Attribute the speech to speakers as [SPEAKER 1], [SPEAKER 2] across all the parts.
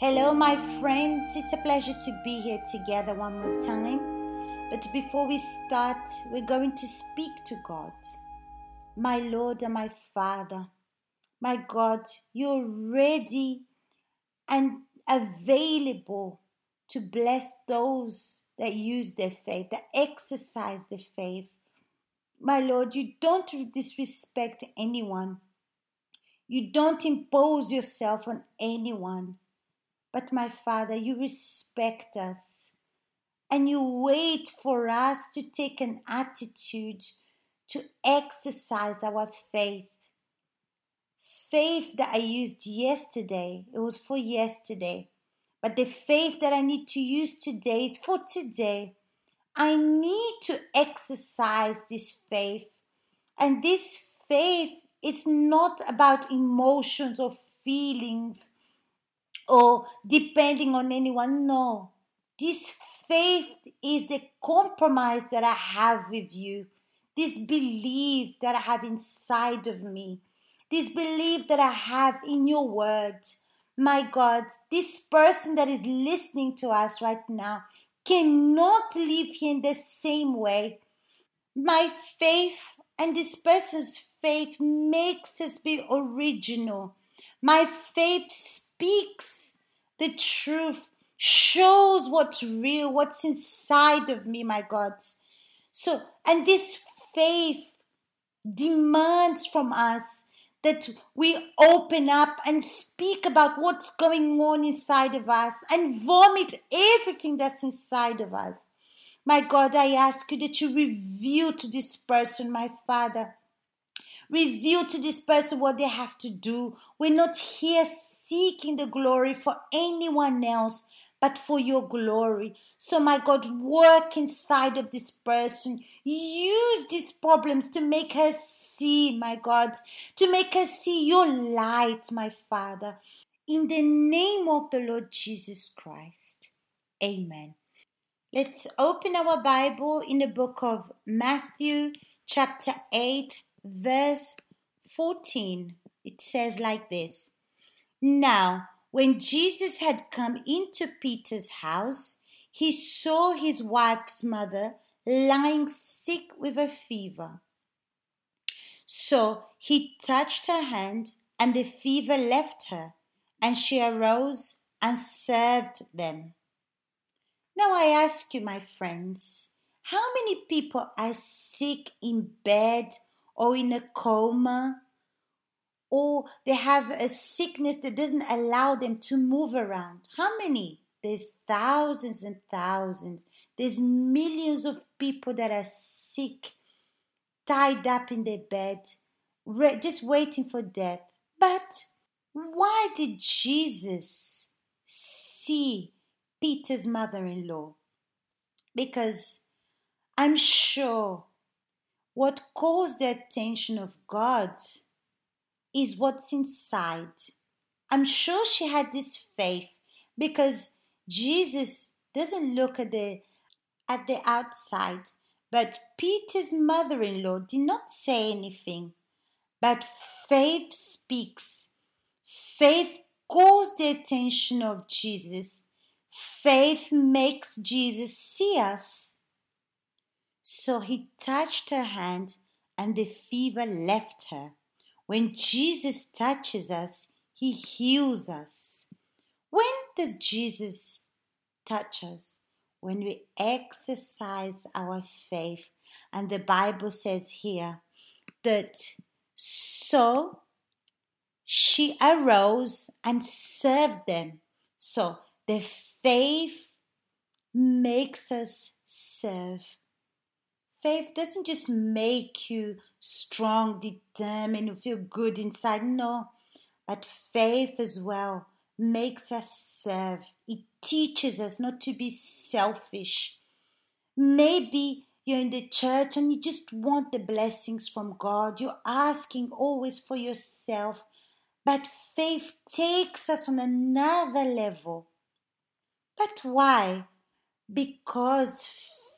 [SPEAKER 1] Hello, my friends. It's a pleasure to be here together one more time. But before we start, we're going to speak to God. My Lord and my Father, my God, you're ready and available to bless those that use their faith, that exercise their faith. My Lord, you don't disrespect anyone. You don't impose yourself on anyone. But my Father, you respect us and you wait for us to take an attitude to exercise our faith. Faith that I used yesterday, it was for yesterday. But the faith that I need to use today is for today. I need to exercise this faith. And this faith is not about emotions or feelings or depending on anyone. No. This faith is the compromise that I have with you. This belief that I have inside of me. This belief that I have in your words. My God, this person that is listening to us right now cannot live here in the same way. My faith and this person's faith makes us be original. My faith speaks the truth, shows what's real, what's inside of me, my God. So, and this faith demands from us that we open up and speak about what's going on inside of us and vomit everything that's inside of us. My God, I ask you that you reveal to this person, my Father, reveal to this person what they have to do. We're not here seeking the glory for anyone else but for your glory. So, my God, work inside of this person. Use these problems to make her see, my God, to make her see your light, my Father. In the name of the Lord Jesus Christ. Amen. Let's open our Bible in the book of Matthew, chapter 8, verse 14. It says like this Now, when Jesus had come into Peter's house, he saw his wife's mother lying sick with a fever. So he touched her hand, and the fever left her, and she arose and served them. Now I ask you, my friends, how many people are sick in bed or in a coma or they have a sickness that doesn't allow them to move around. How many? There's thousands and thousands. There's millions of people that are sick, tied up in their bed, just waiting for death. But why did Jesus see Peter's mother in law? Because I'm sure what caused the attention of God is what's inside. I'm sure she had this faith because Jesus doesn't look at the at the outside. But Peter's mother-in-law did not say anything. But faith speaks. Faith calls the attention of Jesus. Faith makes Jesus see us. So he touched her hand, and the fever left her. When Jesus touches us, he heals us. When does Jesus touch us? When we exercise our faith. And the Bible says here that so she arose and served them. So the faith makes us serve. Faith doesn't just make you strong, determined, and feel good inside. No, but faith as well makes us serve. It teaches us not to be selfish. Maybe you're in the church and you just want the blessings from God. You're asking always for yourself. But faith takes us on another level. But why? Because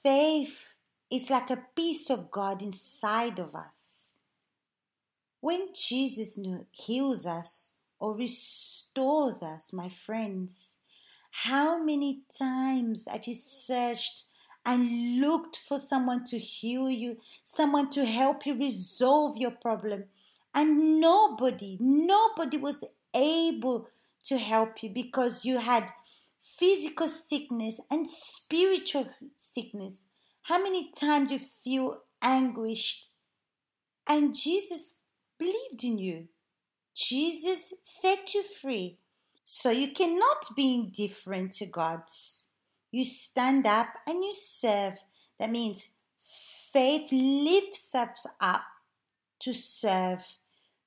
[SPEAKER 1] faith it's like a piece of God inside of us. When Jesus heals us, or restores us, my friends. How many times have you searched and looked for someone to heal you, someone to help you resolve your problem? And nobody, nobody was able to help you because you had physical sickness and spiritual sickness. How many times you feel anguished? And Jesus believed in you. Jesus set you free. So you cannot be indifferent to God. You stand up and you serve. That means faith lifts us up to serve.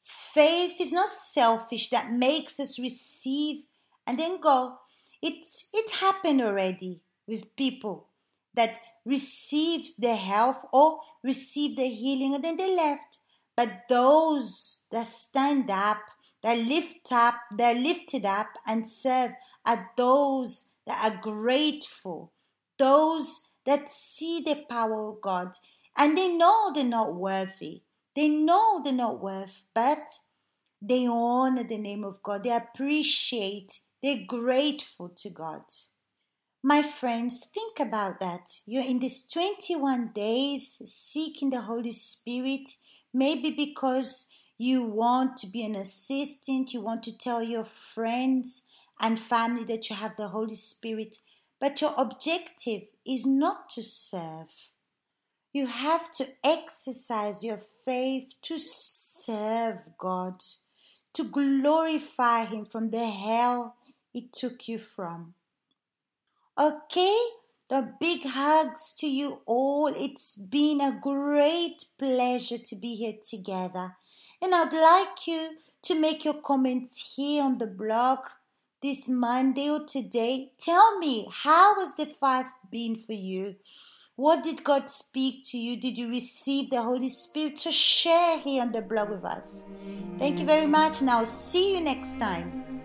[SPEAKER 1] Faith is not selfish that makes us receive and then go. It's it happened already with people that received the health or received the healing and then they left. But those that stand up, that lift up, that lifted up and serve are those that are grateful, those that see the power of God and they know they're not worthy. They know they're not worth, but they honor the name of God. They appreciate, they're grateful to God. My friends, think about that. You're in these 21 days seeking the Holy Spirit, maybe because you want to be an assistant, you want to tell your friends and family that you have the Holy Spirit, but your objective is not to serve. You have to exercise your faith to serve God, to glorify Him from the hell He took you from. Okay? The big hugs to you all. It's been a great pleasure to be here together. And I'd like you to make your comments here on the blog this Monday or today. Tell me, how has the fast been for you? What did God speak to you? Did you receive the Holy Spirit to share here on the blog with us? Thank you very much, and I'll see you next time.